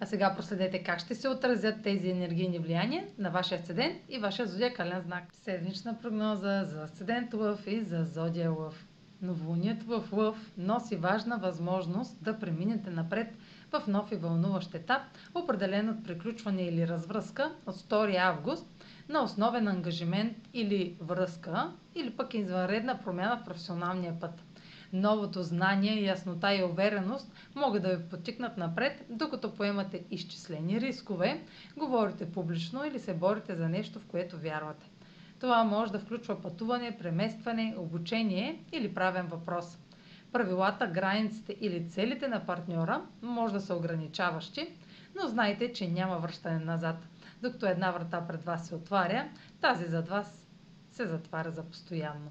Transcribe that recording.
А сега проследете как ще се отразят тези енергийни влияния на вашия асцендент и вашия зодиакален знак. Седмична прогноза за асцендент Лъв и за зодия Лъв. Новолунието в Лъв носи важна възможност да преминете напред в нов и вълнуващ етап, определен от приключване или развръзка от 2 август на основен ангажимент или връзка, или пък извънредна промяна в професионалния път новото знание, яснота и увереност могат да ви потикнат напред, докато поемате изчислени рискове, говорите публично или се борите за нещо, в което вярвате. Това може да включва пътуване, преместване, обучение или правен въпрос. Правилата, границите или целите на партньора може да са ограничаващи, но знайте, че няма връщане назад. Докато една врата пред вас се отваря, тази зад вас се затваря за постоянно.